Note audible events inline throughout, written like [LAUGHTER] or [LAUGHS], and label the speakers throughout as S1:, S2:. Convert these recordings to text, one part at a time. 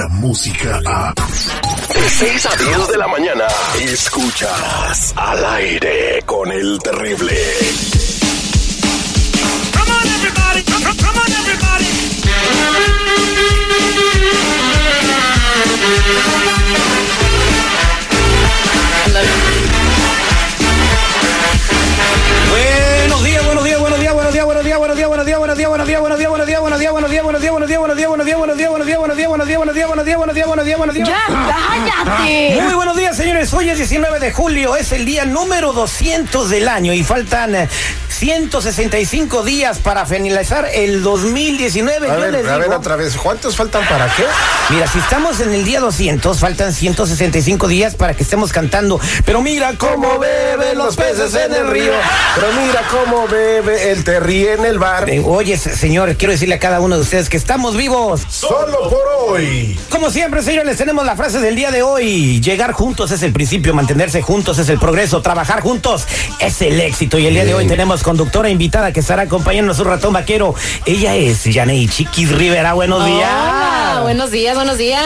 S1: la música a...
S2: De 6 a 10 de la mañana, escuchas al aire con el terrible.
S3: Come on, everybody. Come, on, everybody.
S4: Buenos días,
S5: ¡Ya cállate!
S4: Muy buenos días, señores. Hoy es 19 de julio, es el día número 200 del año y faltan eh, 165 días para finalizar el 2019.
S6: A
S4: Yo
S6: ver,
S4: les
S6: a ver
S4: digo,
S6: otra vez, ¿cuántos faltan para qué?
S4: mira, si estamos en el día 200, faltan 165 días para que estemos cantando. Pero mira cómo beben los peces en el río.
S6: Pero mira cómo bebe el terrí en el bar.
S4: Eh, Oye, se- señor, quiero decirle a cada uno de ustedes que estamos vivos.
S6: Solo por hoy.
S4: Como siempre, señores, les tenemos la frase del día de hoy. Llegar juntos es el principio, mantenerse juntos es el progreso, trabajar juntos es el éxito. Y el día de hoy tenemos conductora invitada que estará acompañándonos un ratón vaquero. Ella es Yanei Chiquis Rivera. Buenos días.
S5: Buenos días, buenos días.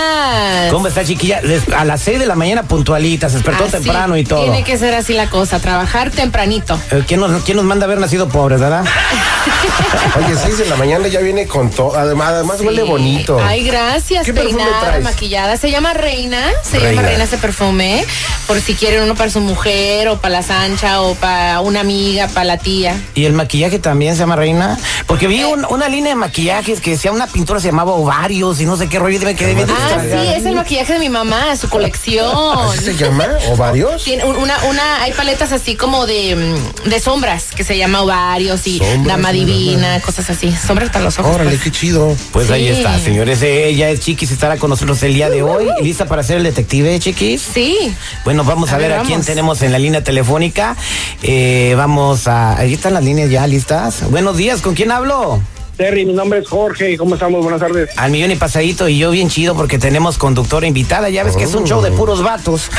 S4: ¿Cómo está, chiquilla? A las 6 de la mañana puntualita, se despertó
S5: Así,
S4: temprano y todo.
S5: Tiene que ser así la cosa, trabajar tempranito.
S4: Eh, ¿Quién nos, quién nos manda a haber nacido pobres, verdad? [LAUGHS]
S6: Oye, 6 de la mañana ya viene con todo. Además, además huele bonito.
S5: Ay, gracias,
S6: ¿Qué perfume
S5: peinada,
S6: traes?
S5: maquillada. Se llama Reina, se
S6: Reina.
S5: llama Reina ese perfume. Por si quieren uno para su mujer, o para la Sancha, o para una amiga, para la tía.
S4: ¿Y el maquillaje también se llama Reina? Porque vi un- una línea de maquillajes que decía una pintura se llamaba ovarios y no sé qué rollo. y me quedé bien
S5: Ah, sí, es el maquillaje de mi mamá, su colección.
S6: ¿Así se llama? ¿O varios?
S5: Tiene un- una, una, hay paletas así como de, mm, de sombras que se llama ovarios y
S6: Sombras,
S5: dama divina, cosas así. Sombras para los ojos.
S6: Órale,
S5: pues.
S6: qué chido.
S4: Pues ahí está, señores. Ella es Chiquis, estará con nosotros el día de hoy. ¿Lista para ser el detective, Chiquis?
S5: Sí.
S4: Bueno, vamos a,
S5: A
S4: ver,
S5: ver,
S4: a quién tenemos en la línea telefónica. Eh, vamos a... Ahí están las líneas ya listas. Buenos días, ¿con quién hablo?
S7: Terry, mi nombre es Jorge. ¿Cómo estamos? Buenas tardes.
S4: Al millón y pasadito y yo bien chido porque tenemos conductora invitada. Ya ves que es un show de puros vatos.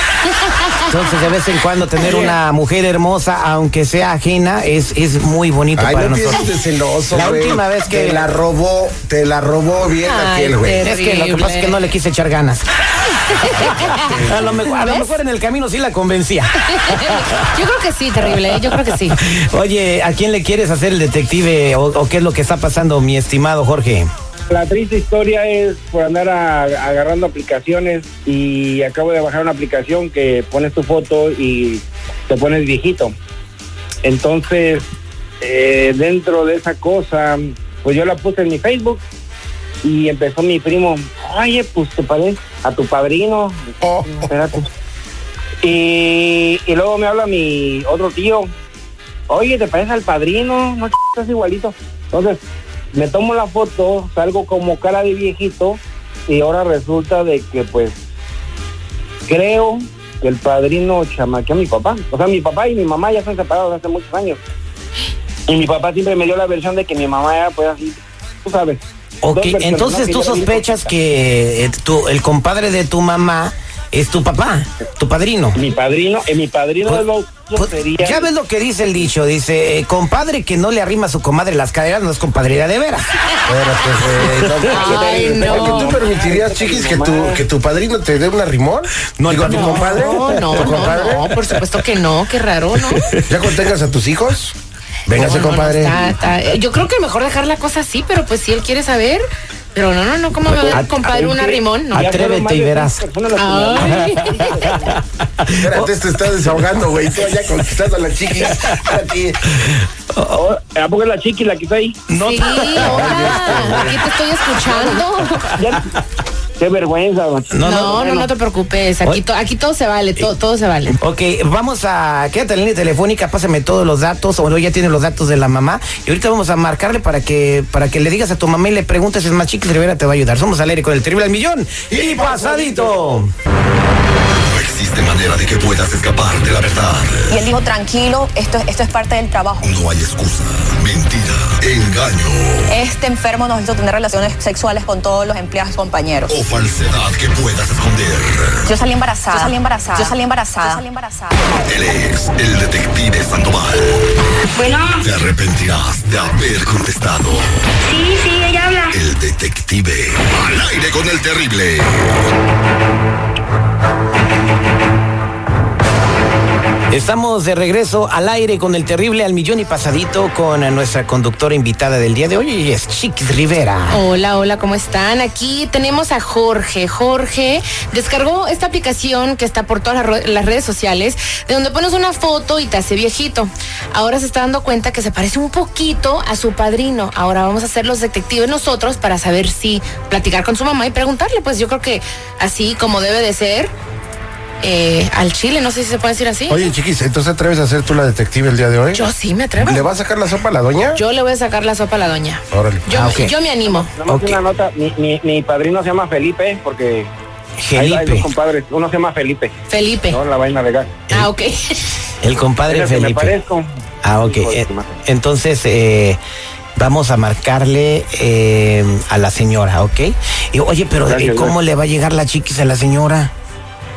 S4: Entonces, de vez en cuando tener una mujer hermosa, aunque sea ajena, es, es muy bonito
S6: Ay,
S4: para
S6: no
S4: nosotros.
S6: de celoso,
S4: La
S6: güey.
S4: última vez que-
S6: Te la robó, te la robó bien
S5: Ay,
S6: aquel, güey.
S4: Es que lo que pasa es que no le quise echar ganas. A lo mejor, a lo mejor en el camino sí la convencía. [LAUGHS]
S5: Yo creo que sí, terrible, ¿eh? yo creo que sí.
S4: Oye, ¿a quién le quieres hacer el detective o, o qué es lo que está pasando, mi estimado Jorge?
S7: La triste historia es por andar a- agarrando aplicaciones y acabo de bajar una aplicación que pones tu foto y te pones viejito. Entonces, eh, dentro de esa cosa, pues yo la puse en mi Facebook y empezó mi primo, oye, pues te parece a tu padrino.
S6: Oh.
S7: Espérate. Y, y luego me habla mi otro tío, oye, ¿te parece al padrino? No, estás igualito. Entonces, me tomo la foto, salgo como cara de viejito y ahora resulta de que pues creo que el padrino chamaqueó a mi papá. O sea, mi papá y mi mamá ya están separados hace muchos años. Y mi papá siempre me dio la versión de que mi mamá era pues así, tú sabes.
S4: Ok, entonces tú sospechas que eh, tu- el compadre de tu mamá es tu papá, tu padrino.
S7: Mi padrino, eh, mi padrino de los
S4: Pues, ya ves lo que dice el dicho, dice, eh, compadre que no le arrima a su comadre las caderas no es compadrera de veras. [LAUGHS]
S6: Espérate, [LAUGHS] güey. No,
S5: Ay,
S6: ¿por qué
S5: no.
S6: tú permitirías, chiquis, que tu, que tu padrino te dé un arrimón?
S4: No,
S6: Digo,
S4: el
S6: tu compadre.
S5: No, no,
S6: ¿Tu
S5: no,
S6: compadre?
S5: no, por supuesto que no, qué raro, ¿no? [LAUGHS]
S6: Ya cuando tengas a tus hijos, véngase,
S5: No, no, no,
S6: compadre.
S5: está- está- eh, Yo creo que mejor dejar la cosa así, pero pues si él quiere saber. Pero no, no, no, ¿cómo me va a compadre un arrimón? No.
S4: Atrévete y verás. [LAUGHS]
S6: Espérate, te estás desahogando, güey. Tú ya conquistando a la.
S7: Oh, ¿A poco es la chiqui la que está ahí?
S4: No,
S5: Sí, hola, [LAUGHS] aquí te estoy escuchando.
S7: Qué vergüenza.
S4: No,
S5: No, no, no, te preocupes. Aquí, to- aquí todo se vale, todo, todo se vale.
S4: Ok, vamos a. Quédate en la línea telefónica, pásame todos los datos, o ya tienes los datos de la mamá. Y ahorita vamos a marcarle para que para que le digas a tu mamá y le preguntes, es más Rivera te va a ayudar. Somos al aire con el terrible al millón. Y pasadito.
S2: Existe manera de que puedas escapar de la verdad.
S8: Y él dijo, tranquilo, esto, esto es parte del trabajo.
S2: No hay excusa, mentira, engaño
S8: Este enfermo nos hizo tener relaciones sexuales con todos los empleados y compañeros.
S2: o falsedad que puedas esconder.
S8: Yo salí embarazada. Yo salí embarazada. Yo salí embarazada. Yo salí embarazada.
S2: Él es el detective Sandoval.
S9: Bueno,
S2: Te arrepentirás de haber contestado.
S9: sí, sí, ella habla.
S2: El detective. Al aire con el terrible.
S4: Estamos de regreso al aire con el terrible al millón y pasadito con nuestra conductora invitada del día de hoy y es Chiquis Rivera.
S5: Hola, hola, ¿cómo están? Aquí tenemos a Jorge. Jorge descargó esta aplicación que está por todas las redes sociales, de donde pones una foto y te hace viejito. Ahora se está dando cuenta que se parece un poquito a su padrino. Ahora vamos a ser los detectives nosotros para saber si platicar con su mamá y preguntarle. Pues yo creo que así como debe de ser. Eh, al chile, no sé si se puede decir así.
S6: Oye, chiquis, ¿entonces te atreves a ser tú la detective el día de hoy?
S5: Yo sí me atrevo.
S6: ¿Le va a sacar la sopa a la doña?
S5: Yo le voy a sacar la sopa a la doña.
S6: Órale.
S5: Yo,
S4: Ah,
S5: yo me animo.
S7: Nada más
S4: Ok.
S7: una nota, mi, mi, mi padrino se llama Felipe, porque hay, hay dos
S4: Felipe,
S7: compadres, uno se llama Felipe,
S5: Felipe.
S7: no la vaina legal.
S5: Ah, ok.
S4: el compadre
S7: el me
S4: Felipe.
S7: parezco.
S4: Ah, ok. Eh. Entonces, eh, vamos a marcarle eh, a la señora, ¿ok? Y, oye, pero
S7: Gracias,
S4: eh, ¿cómo
S7: gracias.
S4: le va a llegar la chiquis a la señora?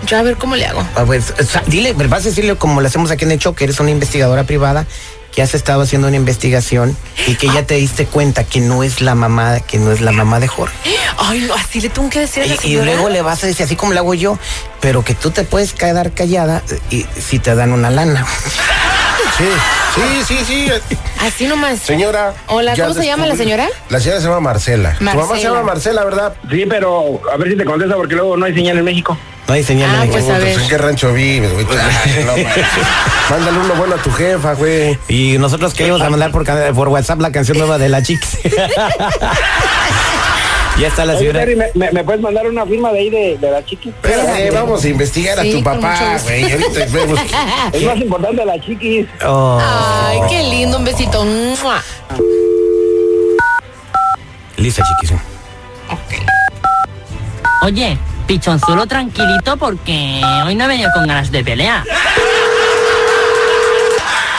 S5: Yo a ver cómo le hago.
S4: A ver, o sea, dile, vas a decirle como lo hacemos aquí en el show, que eres una investigadora privada, que has estado haciendo una investigación y que ya te diste cuenta que no es la mamá, que no es la mamá de Jorge.
S5: Ay, no, así le tengo que decir a la
S4: Y, luego le vas a decir, así como le hago yo, pero que tú te puedes quedar callada y si te dan una lana.
S6: Sí, sí, sí, sí.
S5: Así nomás.
S6: Señora.
S5: Hola, ¿cómo se llama la señora?
S6: La señora se llama Marcela. Tu mamá se
S5: Marcela.
S6: llama Marcela, ¿verdad?
S7: Sí, pero a ver si te contesta, porque luego no hay señal en México.
S4: No hay señal
S5: Ah,
S4: de
S5: pues a ver.
S6: Pues, ¿En qué rancho vives, güey? [LAUGHS] No. Mándale uno bueno a tu jefa, güey.
S4: Y nosotros queríamos a mandar por, WhatsApp la canción nueva de la Chiquis. [LAUGHS] ya está la
S7: Oye,
S4: señora.
S7: Terry, ¿me, me, me puedes mandar una firma de ahí de, de la chiqui?
S6: Espérate, vamos a investigar
S5: Sí,
S6: a tu papá, güey. Ahorita vemos. [LAUGHS]
S7: Es más importante la chiquis.
S4: Oh,
S5: Ay, qué lindo, un besito.
S4: Lista, Chiquis.
S10: Oye, pichonzuelo tranquilito porque hoy no he venido con ganas de pelear.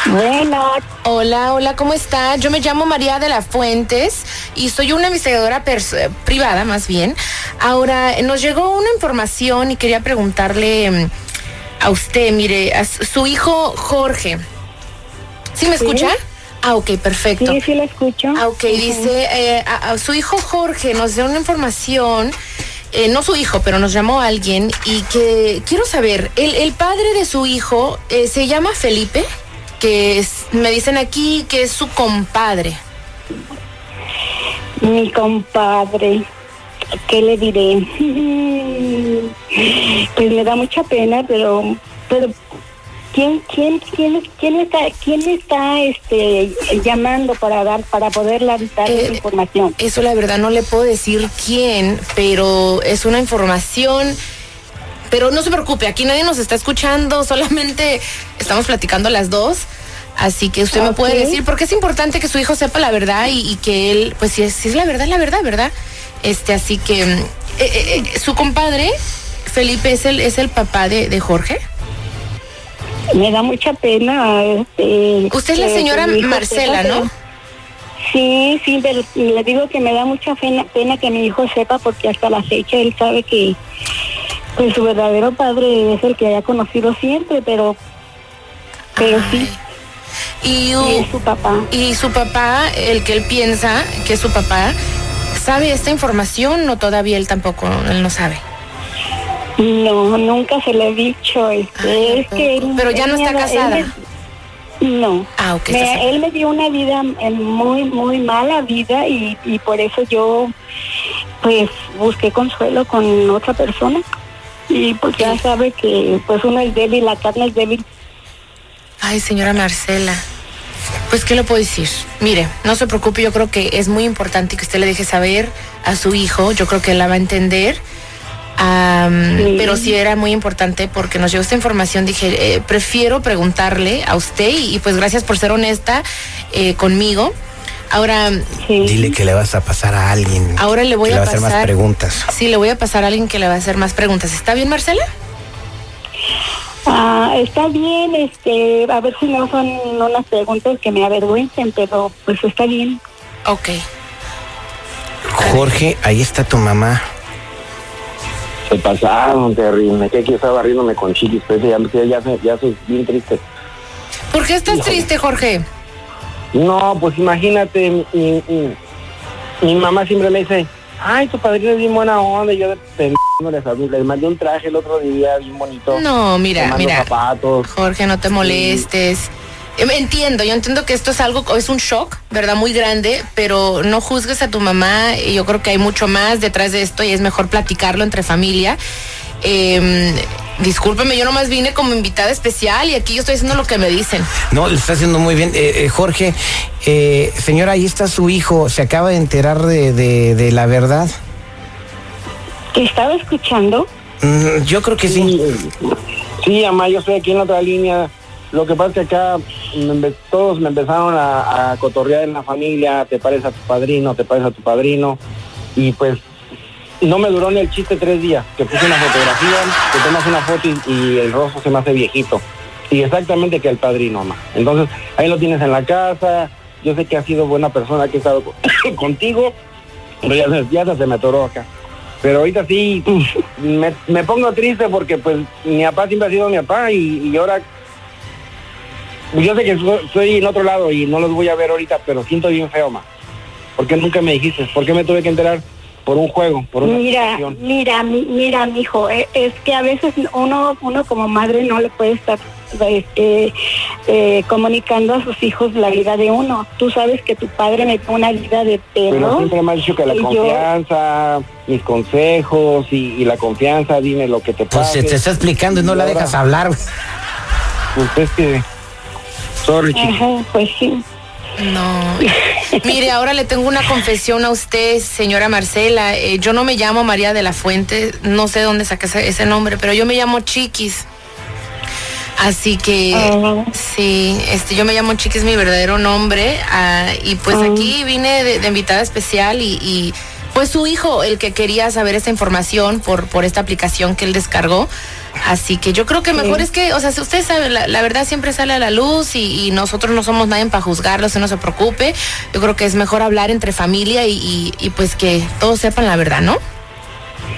S9: Bueno,
S5: Hola, hola, ¿cómo está? Yo me llamo María de la Fuentes y soy una investigadora pers- eh, privada, más bien. Ahora, nos llegó una información y quería preguntarle mm, a usted, mire, a su hijo Jorge. ¿Sí me escucha? Ah, ok, perfecto.
S9: sí, sí la escucho.
S5: Ah, ok, dice, eh, a, a su hijo Jorge nos dio una información, eh, no su hijo, pero nos llamó alguien y que quiero saber, el, el padre de su hijo eh, se llama Felipe, que me dicen aquí que es su compadre.
S9: Mi compadre, ¿qué le diré? [LAUGHS] Pues me da mucha pena, pero, pero ¿quién, quién, quién, quién está, quién está, este, llamando para dar, para poder dar esa
S5: Eh,
S9: información?
S5: Eso la verdad no le puedo decir quién, pero es una información. Pero no se preocupe, aquí nadie nos está escuchando, [LAUGHS] solamente estamos platicando las dos. Así que usted me puede decir, porque es importante que su hijo sepa la verdad y, y que él, pues si es, si es la verdad, es la verdad, ¿verdad? Este, así que eh, eh, eh, su compadre, Felipe, es el, es el papá de, de Jorge.
S9: Me da mucha pena. Este,
S5: Usted es la
S9: que-
S5: señora Marcela, ¿no?
S9: Sí, sí, pero le digo que me da mucha pena, pena que mi hijo sepa porque hasta la fecha él sabe que pues su verdadero padre es el que haya conocido siempre, pero pero sí,
S5: Y, u-
S9: es su papá.
S5: y su papá, el que él piensa que es su papá, ¿sabe esta información o todavía él tampoco, él no sabe?
S9: No, nunca se le he dicho. Este, es que él-
S5: pero ya no está
S9: me
S5: casada.
S9: me- no.
S5: Ah, ok.
S9: Me-
S5: está bien.
S9: él me dio una vida eh, muy, muy mala vida y, y por eso yo pues busqué consuelo con otra persona. Y pues ya sabe que pues uno es débil, la carne es débil.
S5: Ay, señora Marcela. Pues, ¿qué le puedo decir? Mire, no se preocupe, yo creo que es muy importante que usted le deje saber a su hijo, yo creo que él la va a entender.
S9: Sí.
S5: Pero sí era muy importante porque nos llegó esta información, dije, eh, prefiero preguntarle a usted y, y, pues gracias por ser honesta eh, conmigo. Ahora,
S9: Sí.
S4: Dile que le vas a pasar a alguien.
S5: ahora le voy
S4: que
S5: a
S4: le va a hacer más preguntas.
S5: Sí, le voy a pasar a alguien que le va a hacer más preguntas. ¿Está bien, Marcela?
S9: Ah, está bien, este, a ver si no son unas preguntas que me avergüencen, pero pues está bien.
S5: Ok.
S4: Jorge, ahí está tu mamá.
S7: Se pasaron, Terry. Me quedé aquí estaba riéndome con chiquis, pero ya, ya, ya, ya soy bien triste.
S5: ¿Por qué estás triste, Jorge?
S7: No, pues imagínate, mi, mi- mi mamá siempre me dice, ay, tu padrino es bien buena onda, y yo de le mandé un traje el otro día bien bonito.
S5: No, mira, mira.
S7: zapatos.
S5: Jorge, no te molestes. Entiendo, yo entiendo que esto es algo, es un shock, ¿verdad? Muy grande, pero no juzgues a tu mamá. y Yo creo que hay mucho más detrás de esto y es mejor platicarlo entre familia. Eh, discúlpeme, yo nomás vine como invitada especial y aquí yo estoy haciendo lo que me dicen.
S4: No, le está haciendo muy bien. Eh, eh, Jorge, eh, señora, ahí está su hijo. Se acaba de enterar de, de- de la verdad.
S9: ¿Te estaba escuchando?
S4: Mm, yo creo que sí.
S7: Sí, mamá, yo estoy aquí en la otra línea. Lo que pasa es que acá me empe- todos me empezaron a, a cotorrear en la familia, te parece a tu padrino, te parece a tu padrino. Y pues no me duró ni el chiste tres días, que puse una fotografía, te tomas una foto y, y el rostro se me hace viejito. Y exactamente que el padrino, mamá. Entonces, ahí lo tienes en la casa. Yo sé que has sido buena persona, que he estado con- [COUGHS] contigo, pero ya, se- ya se me atoró acá. Pero ahorita sí, [LAUGHS] me, me pongo triste porque pues mi papá siempre ha sido mi papá y, y ahora... pues, Yo sé que soy en otro lado y no los voy a ver ahorita, pero siento bien feo, ma. ¿Por qué nunca me dijiste? ¿Por qué me tuve que enterar por un juego, por una
S9: Mira,
S7: situación?
S9: mira, mi- mira, mijo, eh, es que a veces uno, uno como madre no le puede estar este, eh, comunicando a sus hijos la vida de uno. Tú sabes que tu padre me dio una vida de
S7: Pero
S9: perro.
S7: siempre me has dicho que la
S9: yo-
S7: confianza, mis consejos y, y la confianza, dime lo que te
S4: Pues
S7: pasa.
S4: se te está explicando y no la dejas hablar.
S7: Pues es que... Sorry, chiqui.
S9: Ajá, pues sí.
S5: No. Mire, ahora le tengo una confesión a usted, señora Marcela. Eh, yo no me llamo María de la Fuente, no sé dónde saca ese, ese nombre, pero yo me llamo Chiquis. Así que sí, este, yo me llamo Chiquis, mi verdadero nombre, ah, y pues aquí vine de, de invitada especial y, y fue su hijo el que quería saber esta información por, por esta aplicación que él descargó. Así que yo creo que mejor es que, o sea, si usted sabe, la, la verdad siempre sale a la luz y, y nosotros no somos nadie para juzgarlo, usted no se preocupe. Yo creo que es mejor hablar entre familia y, y- y pues que todos sepan la verdad, ¿no?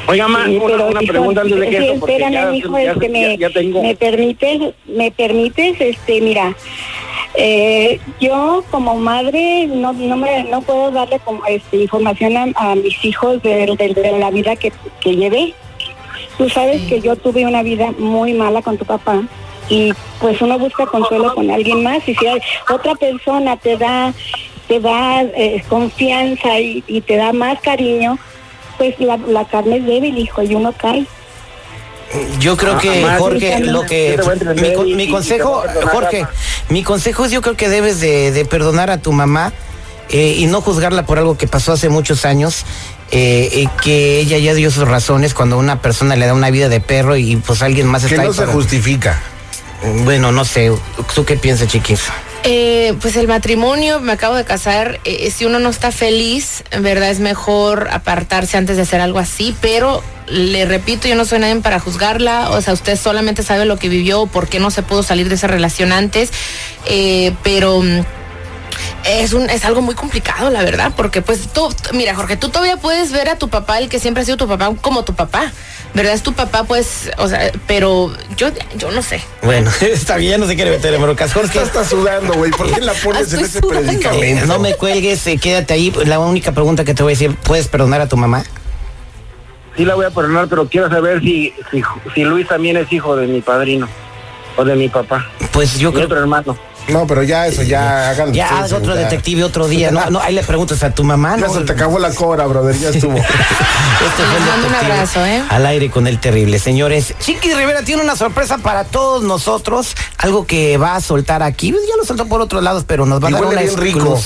S7: Oiga, ma,
S9: Sí,
S7: una,
S9: pero,
S7: una
S9: hijo,
S7: pregunta antes de que
S9: sí,
S7: eso, porque
S9: espérame,
S7: ya,
S9: hijo,
S7: ya-
S9: este,
S7: ya-
S9: me,
S7: ya tengo...
S9: me permites, me permites, este, mira, eh, yo como madre no, no me, no puedo darle como, este, información a, a mis hijos de, de- de la vida que, que llevé. Tú sabes que yo tuve una vida muy mala con tu papá y pues uno busca consuelo con alguien más y si hay- otra persona te da te da eh, confianza y, y te da más cariño, pues la, la carne es débil, hijo, y uno cae.
S4: Yo creo que,
S7: Además,
S4: Jorge, lo que. Mi, consejo, Jorge, mi consejo es: yo creo que debes de, de perdonar a tu mamá eh, y no juzgarla por algo que pasó hace muchos años. Eh, eh, que ella ya dio sus razones cuando una persona le da una vida de perro y pues alguien más
S6: Que
S4: está
S6: no
S4: ahí
S6: se
S4: para-
S6: justifica.
S4: Bueno, no sé. ¿Tú qué piensas, chiquis?
S5: Eh, pues el matrimonio, me acabo de casar, eh, si uno no está feliz, en verdad es mejor apartarse antes de hacer algo así, pero le repito, yo no soy nadie para juzgarla, o sea, usted solamente sabe lo que vivió, por qué no se pudo salir de esa relación antes, eh, pero... Es, un, es algo muy complicado, la verdad, porque pues tú, mira Jorge, tú todavía puedes ver a tu papá, el que siempre ha sido tu papá, como tu papá, ¿verdad? Es tu papá, pues, o sea, pero yo, yo no sé.
S4: Bueno, [LAUGHS] está bien, no se quiere meter en broncas. Jorge.
S6: Está, está sudando, güey. ¿Por qué la pones en ese
S5: sudando.
S6: predicamento?
S4: No me cuelgues, eh, quédate ahí. La única pregunta que te voy a decir, ¿puedes perdonar a tu mamá?
S7: Sí la voy a perdonar, pero quiero saber si, si, si Luis también es hijo de mi padrino o de mi papá.
S4: Pues yo
S7: Mi
S4: creo
S7: otro hermano.
S6: No, pero ya eso, ya háganlo.
S4: Ya haz otro
S6: ya.
S4: detective otro día. No, no, ahí le preguntas a tu mamá,
S6: Ya
S4: ¿no?
S6: se te acabó la cobra, brother. Ya estuvo. [LAUGHS]
S4: Este fue el
S5: mando un
S4: detective
S5: abrazo, ¿eh?
S4: Al aire con el terrible. Señores, Chiqui Rivera tiene una sorpresa para todos nosotros. Algo que va a soltar aquí. Pues Ya lo soltó por otros lados, pero nos va a dar una
S6: rico.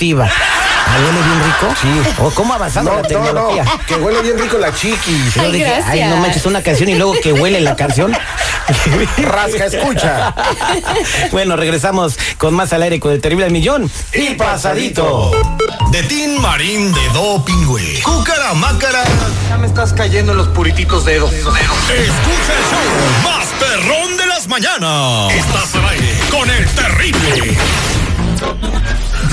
S4: ¿Ah, ¿Huele bien rico?
S6: Sí.
S4: ¿O cómo ha avanzado
S6: No,
S4: la
S6: no,
S4: tecnología?
S6: no. Que huele bien rico la chiquis.
S4: Yo
S5: Ay,
S4: dije,
S5: gracias.
S4: ay, no manches, una canción y luego que huele la canción. [LAUGHS]
S6: Rasca, escucha. [LAUGHS]
S4: bueno, regresamos con más al aire con el terrible al millón. Y pasadito.
S1: De Tin Marín de Doping, güey. Cúcara Mácara.
S11: Ya me estás cayendo en los purititos dedos.
S1: Escucha el show más perrón de las
S2: las mañanas. Estás al aire con el terrible.